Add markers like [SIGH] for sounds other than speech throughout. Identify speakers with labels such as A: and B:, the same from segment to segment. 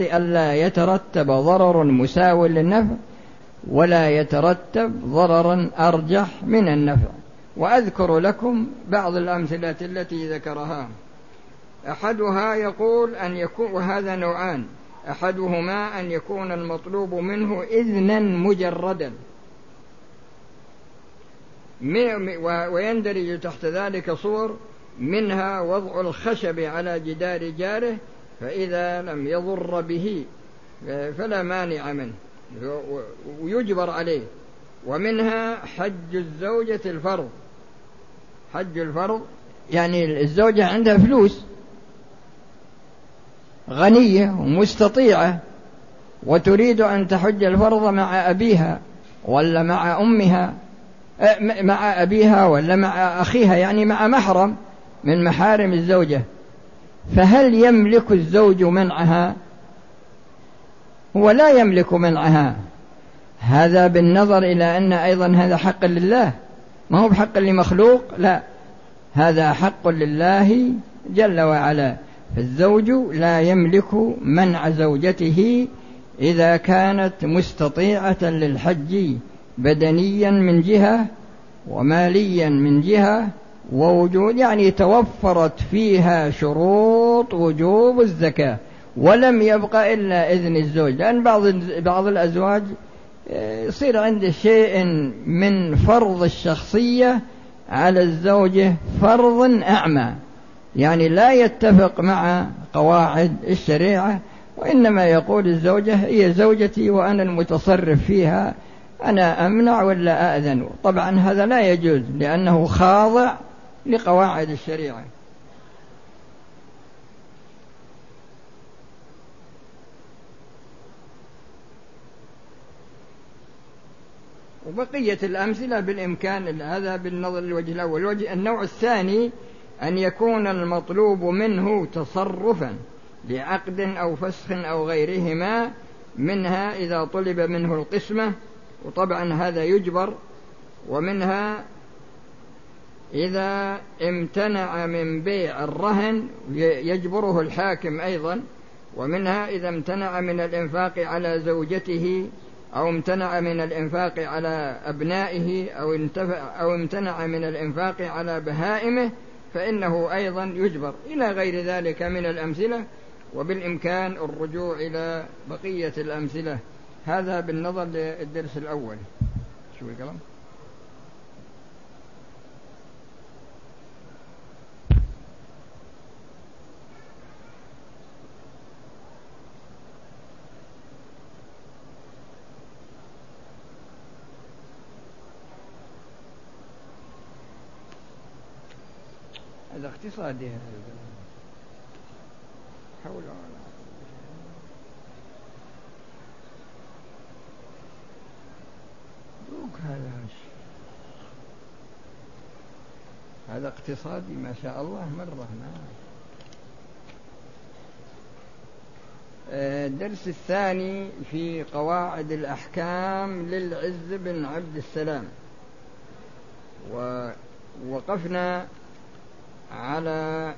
A: ألا يترتب ضرر مساو للنفع ولا يترتب ضررا أرجح من النفع. وأذكر لكم بعض الأمثلة التي ذكرها. أحدها يقول أن يكون وهذا نوعان. أحدهما أن يكون المطلوب منه إذنا مجردا. ويندرج تحت ذلك صور منها وضع الخشب على جدار جاره فإذا لم يضر به فلا مانع منه ويجبر عليه. ومنها حج الزوجة الفرض. حج الفرض يعني الزوجة عندها فلوس غنية ومستطيعة وتريد أن تحج الفرض مع أبيها ولا مع أمها مع أبيها ولا مع أخيها يعني مع محرم من محارم الزوجة. فهل يملك الزوج منعها؟ هو لا يملك منعها. هذا بالنظر إلى أن أيضا هذا حق لله. ما هو بحق لمخلوق؟ لا. هذا حق لله جل وعلا. فالزوج لا يملك منع زوجته إذا كانت مستطيعة للحج بدنيا من جهة وماليا من جهة ووجود يعني توفرت فيها شروط وجوب الزكاة ولم يبقى إلا إذن الزوج. لأن بعض بعض الأزواج آه، يصير عنده شيء من فرض الشخصية على الزوجة فرض أعمى. يعني لا يتفق مع قواعد الشريعة وإنما يقول الزوجة هي زوجتي وأنا المتصرف فيها أنا أمنع ولا أأذن؟ طبعا هذا لا يجوز لأنه خاضع لقواعد الشريعة. وبقية الأمثلة بالإمكان هذا بالنظر للوجه الأول. الوجه النوع الثاني أن يكون المطلوب منه تصرفا لعقد أو فسخ أو غيرهما منها إذا طلب منه القسمة وطبعا هذا يجبر ومنها إذا امتنع من بيع الرهن يجبره الحاكم أيضا ومنها إذا امتنع من الإنفاق على زوجته أو امتنع من الإنفاق على أبنائه أو, أو امتنع من الإنفاق على بهائمه فإنه أيضا يجبر. إلى غير ذلك من الأمثلة وبالإمكان الرجوع إلى بقية الأمثلة. هذا بالنظر للدرس الأول. شو الكلام؟ هذا حول ولا دوك هذا هذا اقتصادي ما شاء الله مرة ما الدرس الثاني في قواعد الأحكام للعز بن عبد السلام. ووقفنا على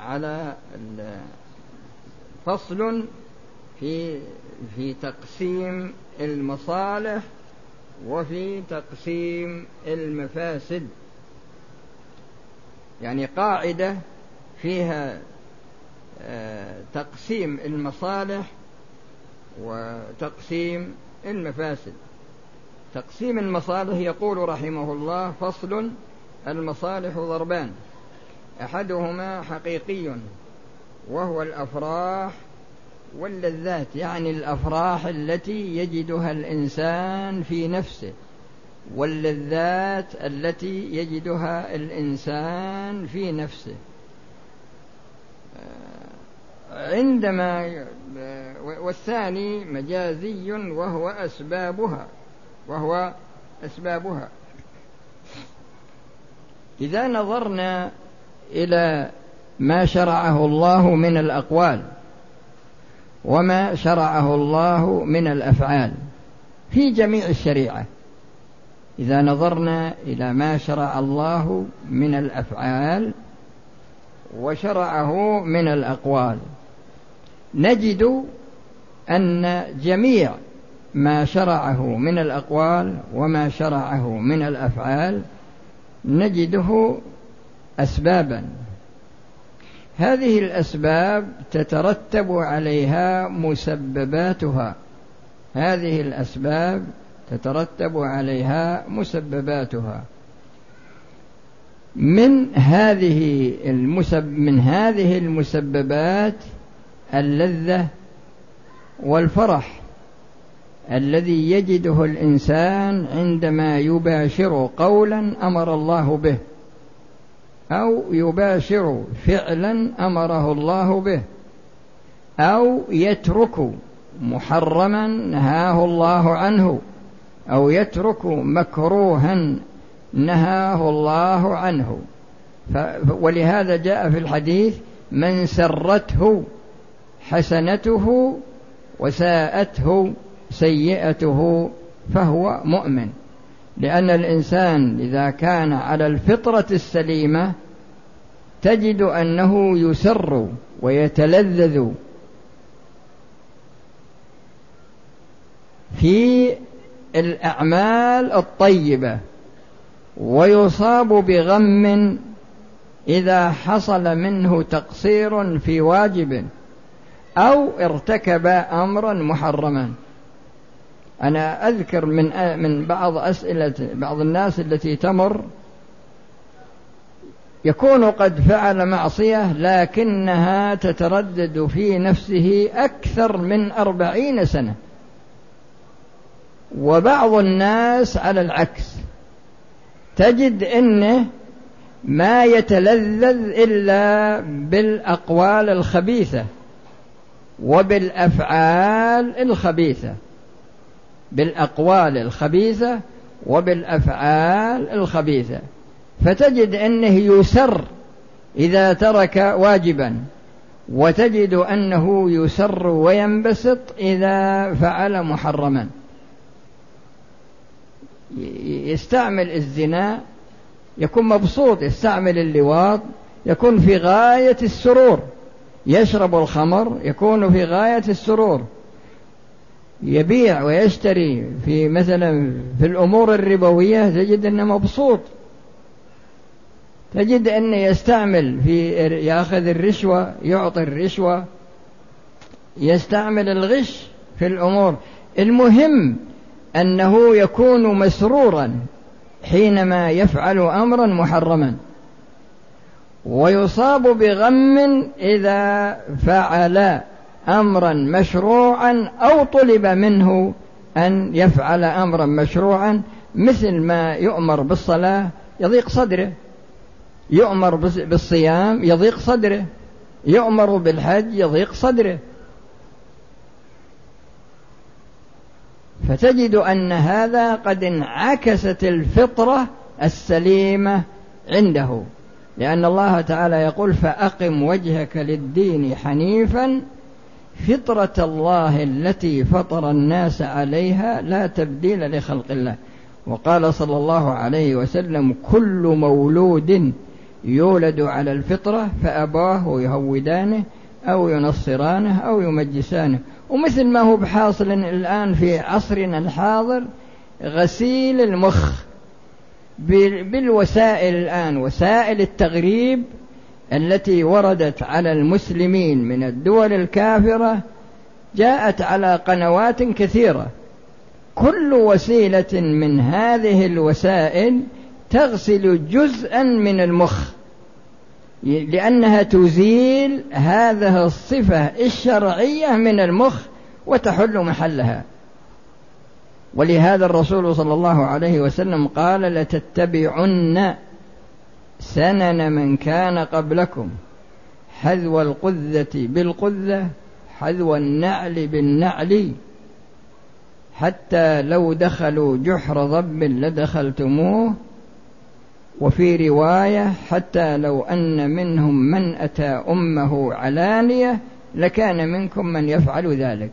A: على فصل في في تقسيم المصالح وفي تقسيم المفاسد. يعني قاعدة فيها آه، تقسيم المصالح وتقسيم المفاسد. تقسيم المصالح يقول رحمه الله فصل المصالح ضربان. أحدهما حقيقي وهو الأفراح واللذات يعني الأفراح التي يجدها الإنسان في نفسه واللذات التي يجدها الإنسان في نفسه. عندما والثاني مجازي وهو أسبابها. وهو أسبابها. إذا نظرنا إلى ما شرعه الله من الأقوال وما شرعه الله من الأفعال في جميع الشريعة. إذا نظرنا إلى ما شرع الله من الأفعال وشرعه من الأقوال نجد أن جميع ما شرعه من الأقوال وما شرعه من الأفعال نجده أسبابا. هذه الأسباب تترتب عليها مسبباتها. هذه الأسباب تترتب عليها مسبباتها. من هذه المسب من هذه المسببات اللذة والفرح. الذي يجده الإنسان عندما يباشر قولا أمر الله به أو يباشر فعلا أمره الله به أو يترك محرما نهاه الله عنه أو يترك مكروها نهاه الله عنه. ولهذا جاء في الحديث من سرته حسنته وساءته سيئته فهو مؤمن. لأن الإنسان إذا كان على الفطرة السليمة تجد أنه يسر ويتلذذ في الأعمال الطيبة ويصاب بغم إذا حصل منه تقصير في واجب أو ارتكب أمرا محرما. أنا أذكر من من بعض أسئلة بعض الناس التي تمر يكون قد فعل معصية لكنها تتردد في نفسه أكثر من أربعين سنة. وبعض الناس على العكس. تجد انه ما يتلذذ إلا بالأقوال الخبيثة وبالأفعال الخبيثة. بالأقوال الخبيثة وبالأفعال الخبيثة. فتجد أنه يسر إذا ترك واجبا وتجد أنه يسر وينبسط إذا فعل محرما. يستعمل الزنا يكون مبسوط يستعمل اللواط يكون في غاية السرور. يشرب الخمر يكون في غاية السرور. يبيع ويشتري في مثلا في الأمور الربوية تجد أنه مبسوط. تجد أنه يستعمل في يأخذ الرشوة يعطي الرشوة يستعمل الغش في الأمور. المهم أنه يكون مسرورا حينما يفعل أمرا محرما. ويصاب بغم إذا فعل أمرا مشروعا أو طلب منه أن يفعل أمرا مشروعا مثل ما يؤمر بالصلاة يضيق صدره. يؤمر بالصيام يضيق صدره. يؤمر بالحج يضيق صدره. فتجد أن هذا قد انعكست الفطرة السليمة عنده لأن الله تعالى يقول فأقم وجهك للدين حنيفا فطرة الله التي فطر الناس عليها لا تبديل لخلق الله. وقال صلى الله عليه وسلم كل مولود يولد على الفطرة فأباه يهودانه أو ينصرانه أو يمجسانه. ومثل ما هو بحاصل الآن في عصرنا الحاضر غسيل المخ. بالوسائل الآن وسائل التغريب التي وردت على المسلمين من الدول الكافرة جاءت على قنوات كثيرة. كل وسيلة من هذه الوسائل تغسل جزءا من المخ لأنها تزيل هذه الصفة الشرعية من المخ وتحل محلها. ولهذا الرسول صلى الله عليه وسلم قال لتتبعن سنن من كان قبلكم. حذو القذة بالقذة حذو النعل بالنعل. حتى لو دخلوا جحر ضب لدخلتموه. وفي رواية حتى لو أن منهم من أتى أمه علانية لكان منكم من يفعل ذلك.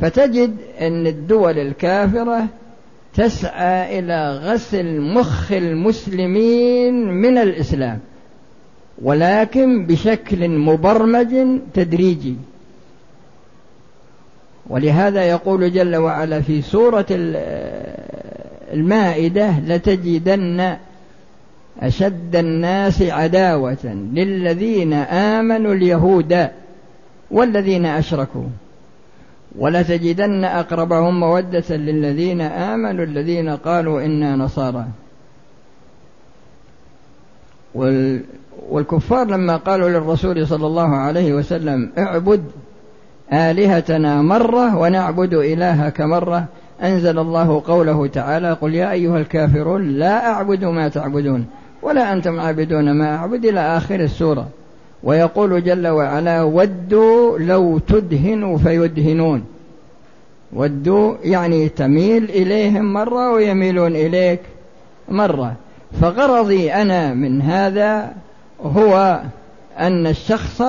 A: فتجد أن الدول الكافرة تسعى إلى غسل مخ المسلمين من الإسلام ولكن بشكل مبرمج تدريجي. ولهذا يقول جل وعلا في سورة المائدة لتجدن أشد الناس عداوة للذين آمنوا اليهود والذين أشركوا ولتجدن أقربهم مودة للذين آمنوا الذين قالوا إنا نصارى. والكفار لما قالوا للرسول صلى الله عليه وسلم اعبد آلهتنا مرة ونعبد إلهك مرة أنزل الله قوله تعالى قل يا أيها الكافرون لا أعبد ما تعبدون ولا أنتم عابدون ما أعبد إلى آخر السورة. ويقول جل وعلا ودوا لو تدهنوا فيدهنون. ودوا يعني تميل إليهم مرة ويميلون إليك مرة. فغرضي أنا من هذا هو أن الشخص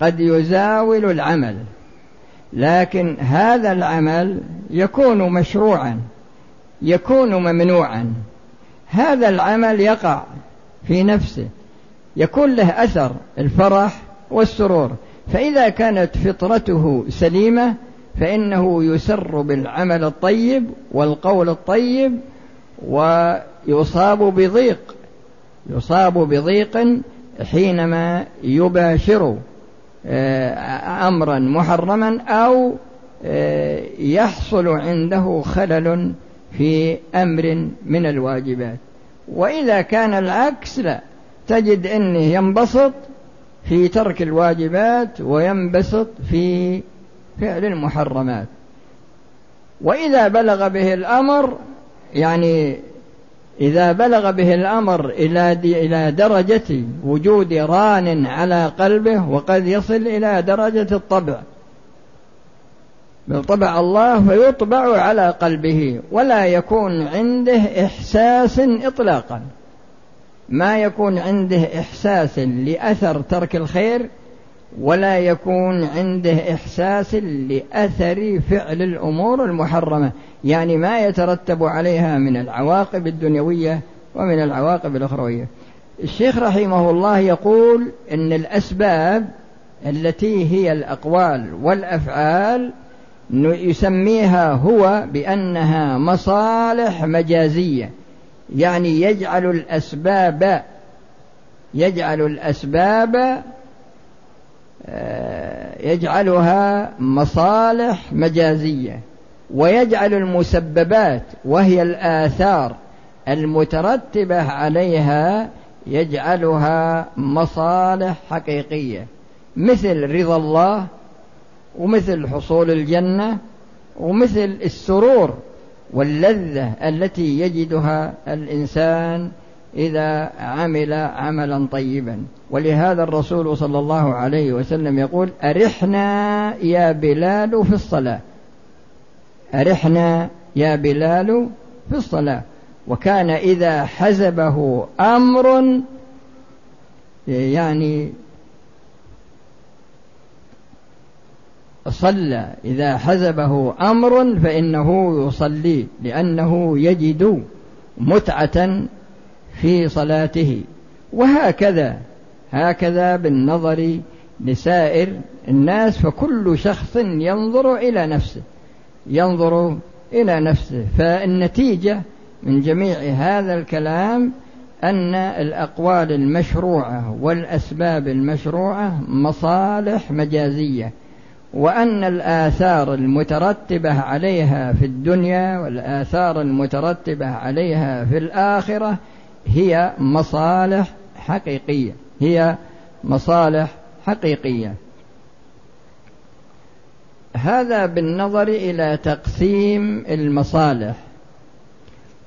A: قد يزاول العمل لكن هذا العمل يكون مشروعا يكون ممنوعا. هذا العمل يقع في نفسه. يكون له أثر الفرح والسرور. فإذا كانت فطرته سليمة فإنه يسر بالعمل الطيب والقول الطيب ويصاب بضيق يصاب بضيق حينما يباشر آه، أمرا محرما أو آه، يحصل عنده خلل في أمر من الواجبات. وإذا كان العكس لا. تجد انه ينبسط في ترك الواجبات وينبسط في فعل المحرمات. وإذا بلغ به الأمر يعني إذا بلغ به الأمر إلى إلى درجة وجود ران على قلبه وقد يصل إلى درجة الطبع. طبع الله فيطبع على قلبه ولا يكون عنده إحساس إطلاقا. ما يكون عنده إحساس لأثر ترك الخير ولا يكون عنده إحساس لأثر فعل الأمور المحرمة. يعني ما يترتب عليها من العواقب الدنيوية ومن العواقب الأخروية. الشيخ رحمه الله يقول إن الأسباب التي هي الأقوال والأفعال يسميها هو بأنها مصالح مجازية. يعني يجعل الأسباب يجعل الأسباب آه، يجعلها مصالح مجازية ويجعل المسببات وهي الآثار المترتبة عليها يجعلها مصالح حقيقية مثل رضا الله ومثل حصول الجنة ومثل السرور واللذة التي يجدها الإنسان إذا عمل عملا طيبا. ولهذا الرسول صلى الله عليه وسلم يقول أرحنا يا بلال في الصلاة. أرحنا يا بلال في الصلاة. وكان إذا حزبه أمر يعني صلى إذا حزبه أمر فإنه يصلي لأنه يجد متعة في صلاته. وهكذا هكذا بالنظر لسائر الناس فكل شخص ينظر إلى نفسه ينظر إلى نفسه. فالنتيجة من جميع هذا الكلام أن الأقوال المشروعة والأسباب المشروعة مصالح مجازية. وأن الآثار المترتبة عليها في الدنيا والآثار المترتبة عليها في الآخرة هي مصالح حقيقية هي مصالح حقيقية. هذا بالنظر إلى تقسيم المصالح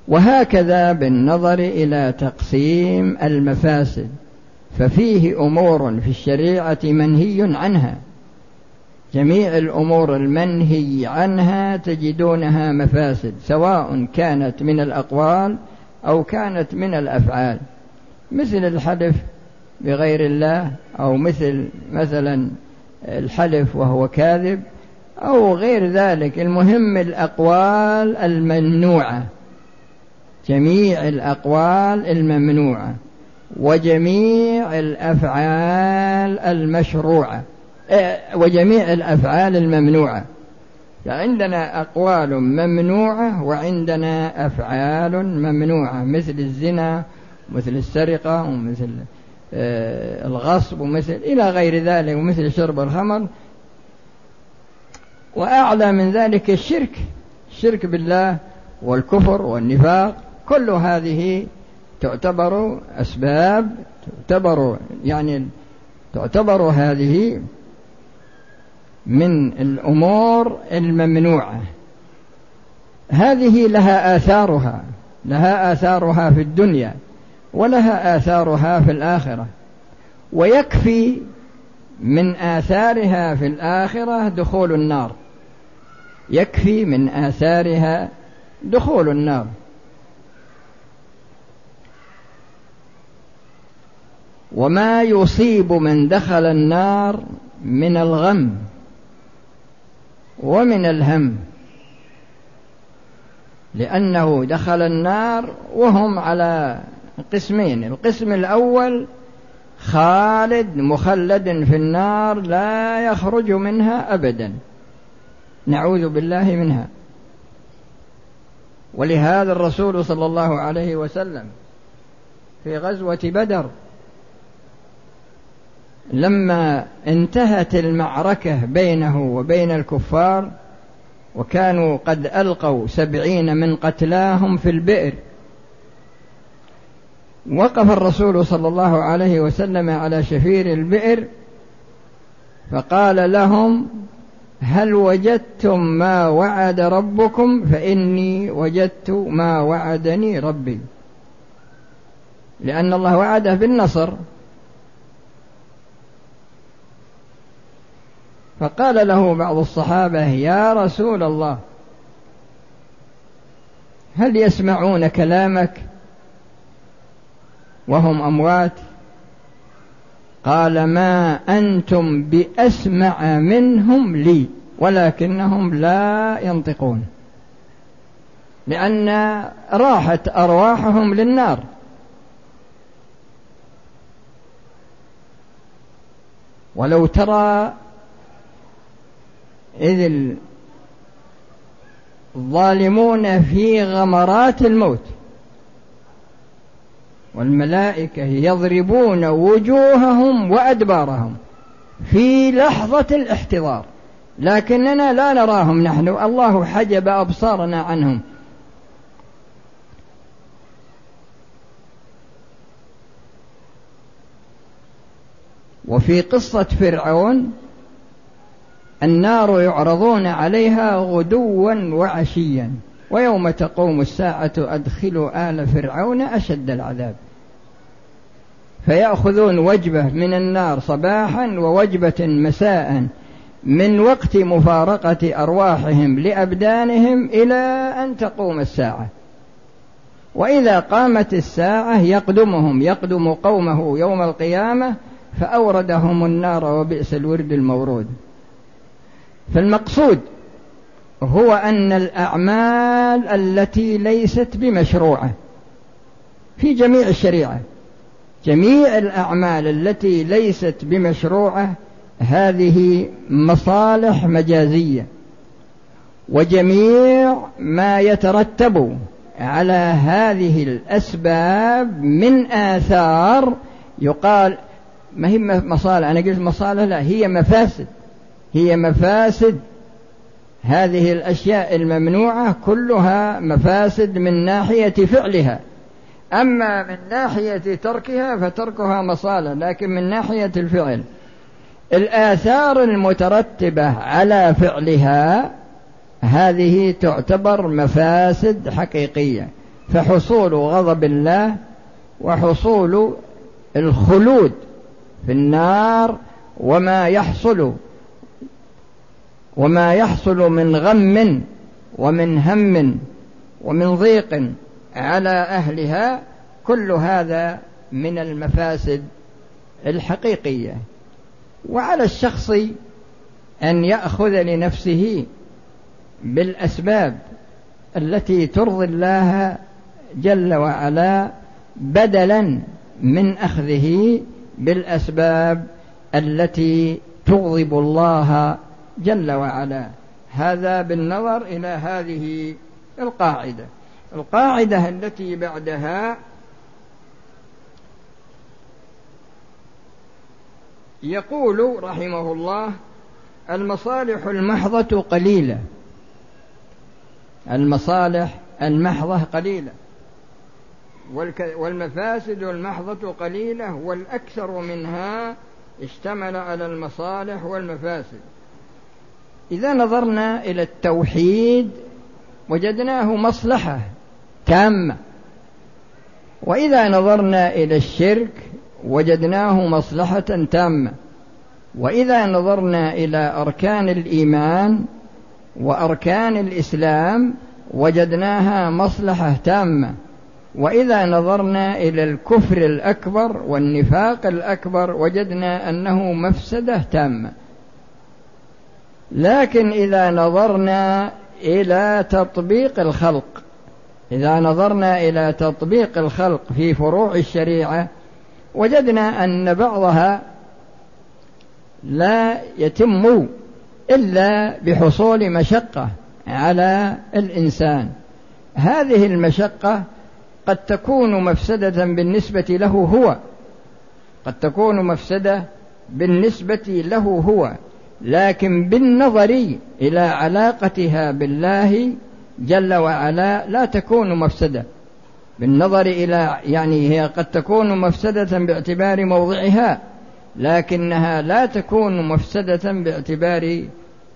A: وهكذا بالنظر إلى تقسيم المفاسد ففيه أمور في الشريعة منهي عنها. جميع الأمور المنهي عنها تجدونها مفاسد سواء كانت من الأقوال أو كانت من الأفعال. مثل الحلف بغير الله أو مثل مثلا الحلف وهو كاذب أو غير ذلك المهم الأقوال الممنوعة. جميع الأقوال الممنوعة وجميع الأفعال المشروعة. وجميع الأفعال الممنوعة. فعندنا أقوال ممنوعة وعندنا أفعال ممنوعة مثل الزنا مثل السرقة ومثل آه، الغصب ومثل إلى غير ذلك ومثل شرب الخمر. وأعلى من ذلك الشرك الشرك بالله والكفر والنفاق. كل هذه تعتبر أسباب تعتبر يعني تعتبر هذه من الأمور الممنوعة. هذه لها آثارها لها آثارها في الدنيا ولها آثارها في الآخرة. ويكفي من آثارها في الآخرة دخول النار. يكفي من آثارها دخول النار. وما يصيب من دخل النار من الغم. ومن الهم لأنه دخل النار وهم على قسمين. القسم الأول خالد مخلد في النار لا يخرج منها أبدا. نعوذ بالله منها. ولهذا الرسول صلى الله عليه وسلم في غزوة بدر لما انتهت المعركة بينه وبين الكفار وكانوا قد ألقوا سبعين من قتلاهم في البئر. وقف الرسول صلى الله عليه وسلم على شفير البئر فقال لهم هل وجدتم ما وعد ربكم؟ فإني وجدت ما وعدني ربي. لأن الله وعده بالنصر. فقال له بعض الصحابة يا رسول الله هل يسمعون كلامك وهم أموات? قال ما أنتم بأسمع منهم لي ولكنهم لا ينطقون لأن راحت أرواحهم للنار. ولو ترى إذ الظالمون في غمرات الموت والملائكة يضربون وجوههم وأدبارهم في لحظة الاحتضار لكننا لا نراهم نحن الله حجب أبصارنا عنهم. وفي قصة فرعون النار يعرضون عليها غدوا وعشيا ويوم تقوم الساعة أدخلوا آل فرعون أشد العذاب. فيأخذون وجبة من النار صباحا ووجبة مساء من وقت مفارقة أرواحهم لأبدانهم إلى أن تقوم الساعة. وإذا قامت الساعة يقدمهم يقدم قومه يوم القيامة فأوردهم النار وبئس الورد المورود. فالمقصود هو أن الأعمال التي ليست بمشروعة في جميع الشريعة جميع الأعمال التي ليست بمشروعة هذه مصالح مجازية وجميع ما يترتب على هذه الأسباب من آثار يقال ما هي مصالح أنا قلت مصالح لا هي مفاسد. هي مفاسد. هذه الأشياء الممنوعة كلها مفاسد من ناحية فعلها. أما من ناحية تركها فتركها مصالح لكن من ناحية الفعل. الآثار المترتبة على فعلها هذه تعتبر مفاسد حقيقية. فحصول غضب الله وحصول الخلود في النار وما يحصل وما يحصل من غم ومن هم ومن ضيق على أهلها كل هذا من المفاسد الحقيقية. وعلى الشخص أن يأخذ لنفسه بالأسباب التي ترضي الله جل وعلا بدلا من أخذه بالأسباب التي تغضب الله جل وعلا. هذا بالنظر إلى هذه القاعدة. القاعدة التي بعدها يقول رحمه الله المصالح المحضة قليلة. المصالح المحضة قليلة. والمفاسد المحضة قليلة والأكثر منها اشتمل على المصالح والمفاسد. إذا نظرنا إلى التوحيد وجدناه مصلحة تامة. وإذا نظرنا إلى الشرك وجدناه مصلحة تامة. وإذا نظرنا إلى أركان الإيمان وأركان الإسلام وجدناها مصلحة تامة. وإذا نظرنا إلى الكفر الأكبر والنفاق الأكبر وجدنا أنه مفسدة تامة. لكن إذا نظرنا إلى تطبيق الخلق إذا نظرنا إلى تطبيق الخلق في فروع الشريعة وجدنا أن بعضها لا يتم إلا بحصول مشقة على الإنسان. هذه المشقة قد تكون مفسدة بالنسبة له هو قد تكون مفسدة بالنسبة له هو. لكن بالنظر إلى علاقتها بالله جل وعلا لا تكون مفسدة. بالنظر إلى يعني هي قد تكون مفسدة باعتبار موضعها لكنها لا تكون مفسدة باعتبار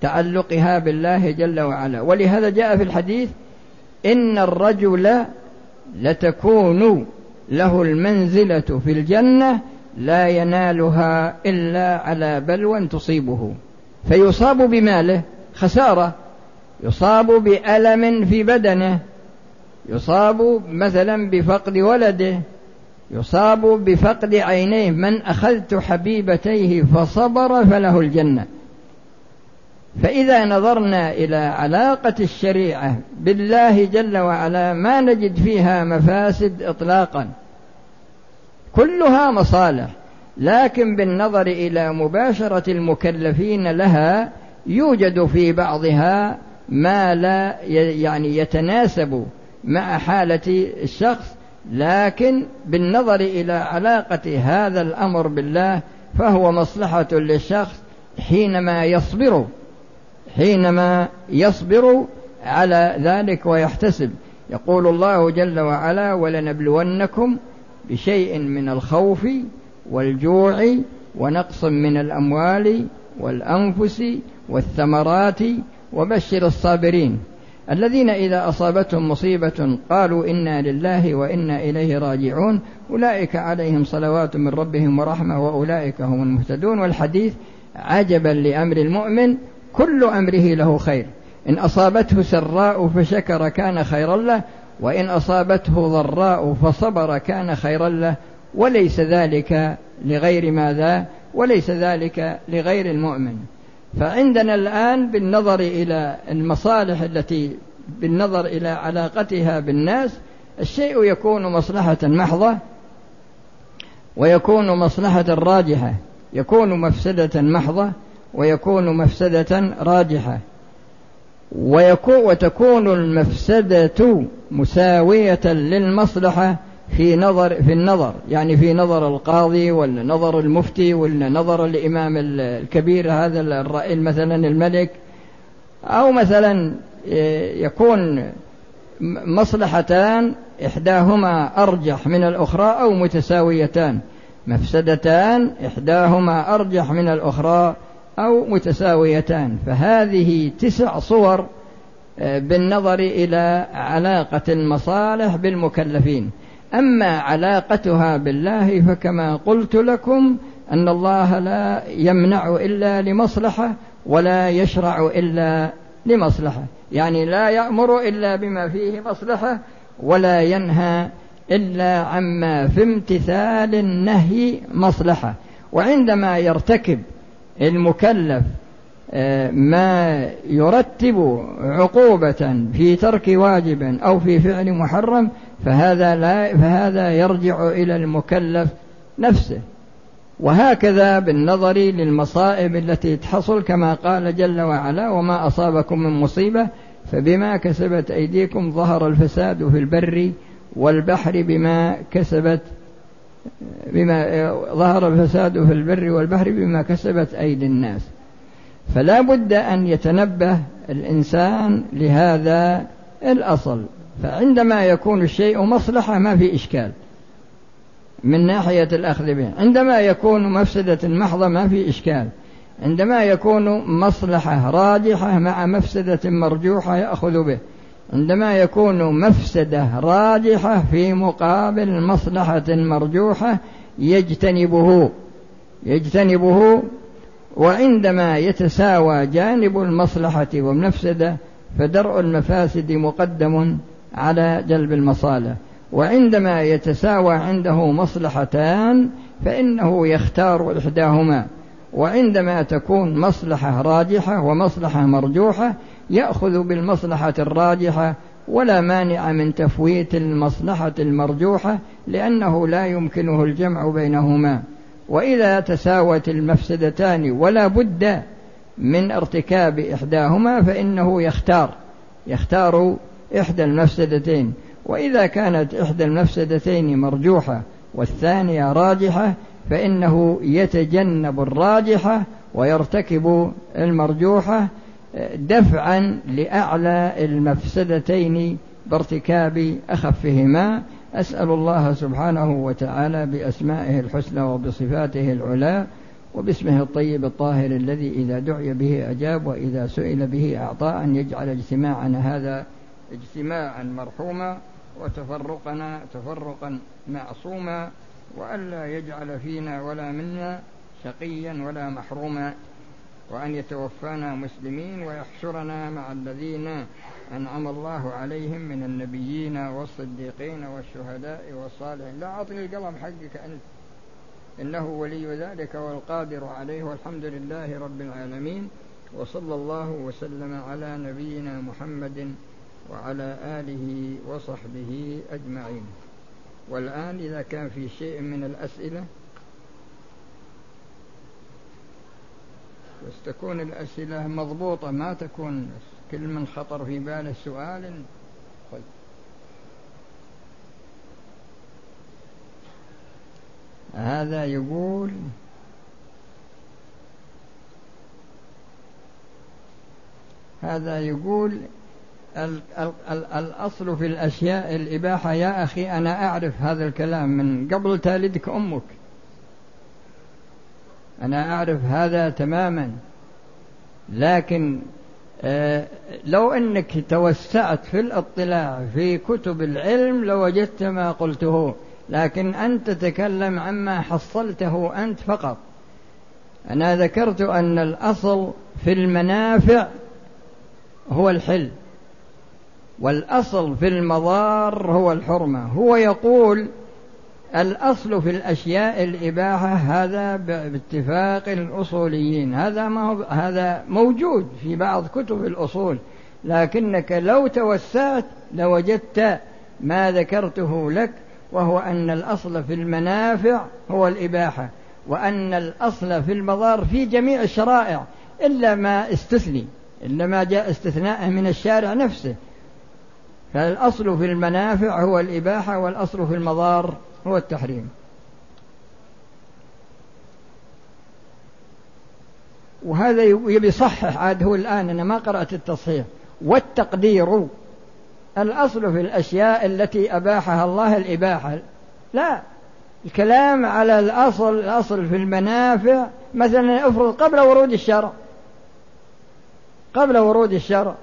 A: تعلقها بالله جل وعلا. ولهذا جاء في الحديث إن الرجل لتكون له المنزلة في الجنة لا ينالها إلا على بلوى تصيبه. فيصاب بماله خسارة يصاب بألم في بدنه يصاب مثلا بفقد ولده يصاب بفقد عينيه من أخذت حبيبتيه فصبر فله الجنة. فإذا نظرنا إلى علاقة الشريعة بالله جل وعلا ما نجد فيها مفاسد إطلاقا. كلها مصالح. لكن بالنظر إلى مباشرة المكلفين لها يوجد في بعضها ما لا يعني يتناسب مع حالة الشخص لكن بالنظر إلى علاقة هذا الأمر بالله فهو مصلحة للشخص حينما يصبر حينما يصبر على ذلك ويحتسب. يقول الله جل وعلا ولنبلونكم بشيء من الخوف والجوع ونقص من الأموال والأنفس والثمرات وبشر الصابرين. الذين إذا أصابتهم مصيبة قالوا إنا لله وإنا إليه راجعون. أولئك عليهم صلوات من ربهم ورحمة وأولئك هم المهتدون. والحديث عجبا لأمر المؤمن كل أمره له خير. إن أصابته سراء فشكر كان خيرا له وإن أصابته ضراء فصبر كان خيرا له. وليس ذلك لغير ماذا؟ وليس ذلك لغير المؤمن. فعندنا الآن بالنظر إلى المصالح التي بالنظر إلى علاقتها بالناس الشيء يكون مصلحة محضة ويكون مصلحة راجحة. يكون مفسدة محضة ويكون مفسدة راجحة. ويكون وتكون المفسدة مساوية للمصلحة في نظر في النظر. يعني في نظر القاضي ولا نظر المفتي ولا نظر الإمام الكبير هذا الرأي مثلا الملك. أو مثلا يكون مصلحتان إحداهما أرجح من الأخرى أو متساويتان. مفسدتان إحداهما أرجح من الأخرى أو متساويتان. فهذه تسع صور آه، بالنظر إلى علاقة المصالح بالمكلفين. أما علاقتها بالله فكما قلت لكم أن الله لا يمنع إلا لمصلحة ولا يشرع إلا لمصلحة. يعني لا يأمر إلا بما فيه مصلحة ولا ينهى إلا عما في امتثال النهي مصلحة. وعندما يرتكب المكلف آه، ما يرتب عقوبة في ترك واجب أو في فعل محرم فهذا لا فهذا يرجع إلى المكلف نفسه. وهكذا بالنظر للمصائب التي تحصل كما قال جل وعلا وما أصابكم من مصيبة فبما كسبت أيديكم ظهر الفساد في البر والبحر بما كسبت بما ظهر الفساد في البر والبحر بما كسبت أيدي الناس فلا بد أن يتنبه الإنسان لهذا الأصل. فعندما يكون الشيء مصلحة ما في إشكال من ناحية الأخذ به. عندما يكون مفسدة محضة ما في إشكال. عندما يكون مصلحة راجحة مع مفسدة مرجوحة يأخذ به. عندما يكون مفسدة راجحة في مقابل مصلحة مرجوحة يجتنبه. يجتنبه. وعندما يتساوى جانب المصلحة والمفسدة فدرء المفاسد مقدم على جلب المصالح. وعندما يتساوى عنده مصلحتان فإنه يختار إحداهما. وعندما تكون مصلحة راجحة ومصلحة مرجوحة يأخذ بالمصلحة الراجحة ولا مانع من تفويت المصلحة المرجوحة لأنه لا يمكنه الجمع بينهما. وإذا تساوت المفسدتان ولا بد من ارتكاب إحداهما فإنه يختار. يختار إحدى المفسدتين وإذا كانت إحدى المفسدتين مرجوحة والثانية راجحة فإنه يتجنب الراجحة ويرتكب المرجوحة دفعا لأعلى المفسدتين بارتكاب أخفهما. أسأل الله سبحانه وتعالى بأسمائه الحسنى وبصفاته العلى وباسمه الطيب الطاهر الذي إذا دعي به أجاب وإذا سئل به أعطى أن يجعل اجتماعنا هذا اجتماعا مرحوما وتفرقنا تفرقا معصوما وألا يجعل فينا ولا منا شقيا ولا محروما وأن يتوفانا مسلمين ويحشرنا مع الذين أنعم الله عليهم من النبيين والصديقين والشهداء والصالحين. لا أعطني القلم حقك أنت. إنه ولي ذلك والقادر عليه والحمد لله رب العالمين. وصلى الله وسلم على نبينا محمد وعلى آله وصحبه أجمعين. والآن إذا كان في شيء من الأسئلة بس تكون الأسئلة مضبوطة ما تكون كل من خطر في باله سؤال. خذ هذا يقول هذا يقول الأصل في الأشياء الإباحة يا أخي أنا أعرف هذا الكلام من قبل تالدك أمك. أنا أعرف هذا تماما. لكن آه، لو أنك توسعت في الاطلاع في كتب العلم لوجدت ما قلته. لكن أنت تتكلم عما حصلته أنت فقط. أنا ذكرت أن الأصل في المنافع هو الحل والأصل في المضار هو الحرمة. هو يقول الأصل في الأشياء الإباحة هذا باتفاق الأصوليين. هذا ما هو هذا موجود في بعض كتب الأصول. لكنك لو توسعت لوجدت ما ذكرته لك وهو أن الأصل في المنافع هو الإباحة وأن الأصل في المضار في جميع الشرائع إلا ما استثني إلا ما جاء استثناء من الشارع نفسه. فالأصل في المنافع هو الإباحة والأصل في المضار هو التحريم. وهذا يبي يصحح عاد هو الآن أنا ما قرأت التصحيح. والتقدير الأصل في الأشياء التي أباحها الله الإباحة. لا الكلام على الأصل الأصل في المنافع مثلا افرض قبل ورود الشرع. قبل ورود الشرع.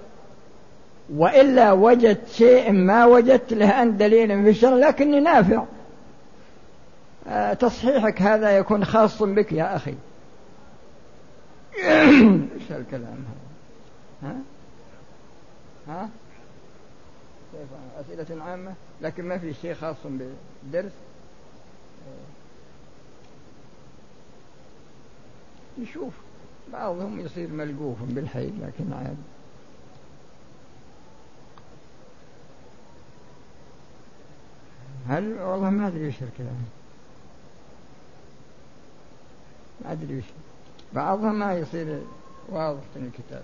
A: وإلا وجدت شيء ما وجدت له أن دليل في الشرع لكني نافع. آه، تصحيحك هذا يكون خاص بك يا أخي. [COUGHS] إيش الكلام هذا؟ ها؟ ها؟ أسئلة عامة؟ لكن ما في شيء خاص بالدرس. نشوف بعضهم يصير ملقوف بالحي لكن عاد هل والله ما أدري وش الكلام. ما أدري وش بعضها ما يصير واضح في الكتاب.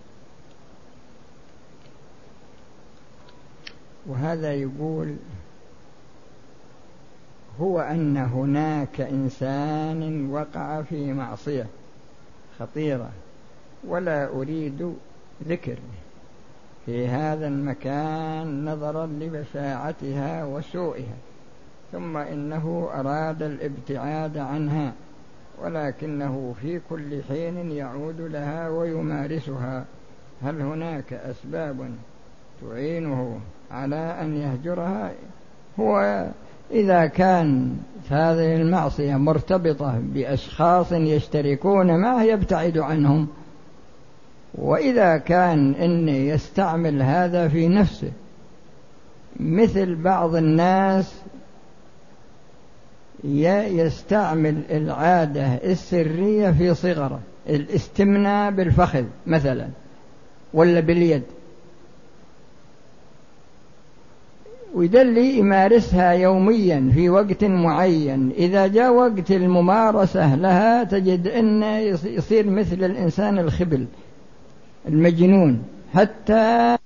A: وهذا يقول هو أن هناك إنسان وقع في معصية خطيرة ولا أريد ذكر في هذا المكان نظرا لبشاعتها وسوءها. ثم إنه أراد الابتعاد عنها ولكنه في كل حين يعود لها ويمارسها. هل هناك أسباب تعينه على أن يهجرها؟ هو إذا كان هذه المعصية مرتبطة بأشخاص يشتركون معه يبتعد عنهم وإذا كان إني يستعمل هذا في نفسه مثل بعض الناس يستعمل العادة السرية في صغره الاستمناء بالفخذ مثلا ولا باليد. ويدلي يمارسها يوميا في وقت معين. إذا جاء وقت الممارسة لها تجد أنه يصير مثل الإنسان الخبل المجنون حتى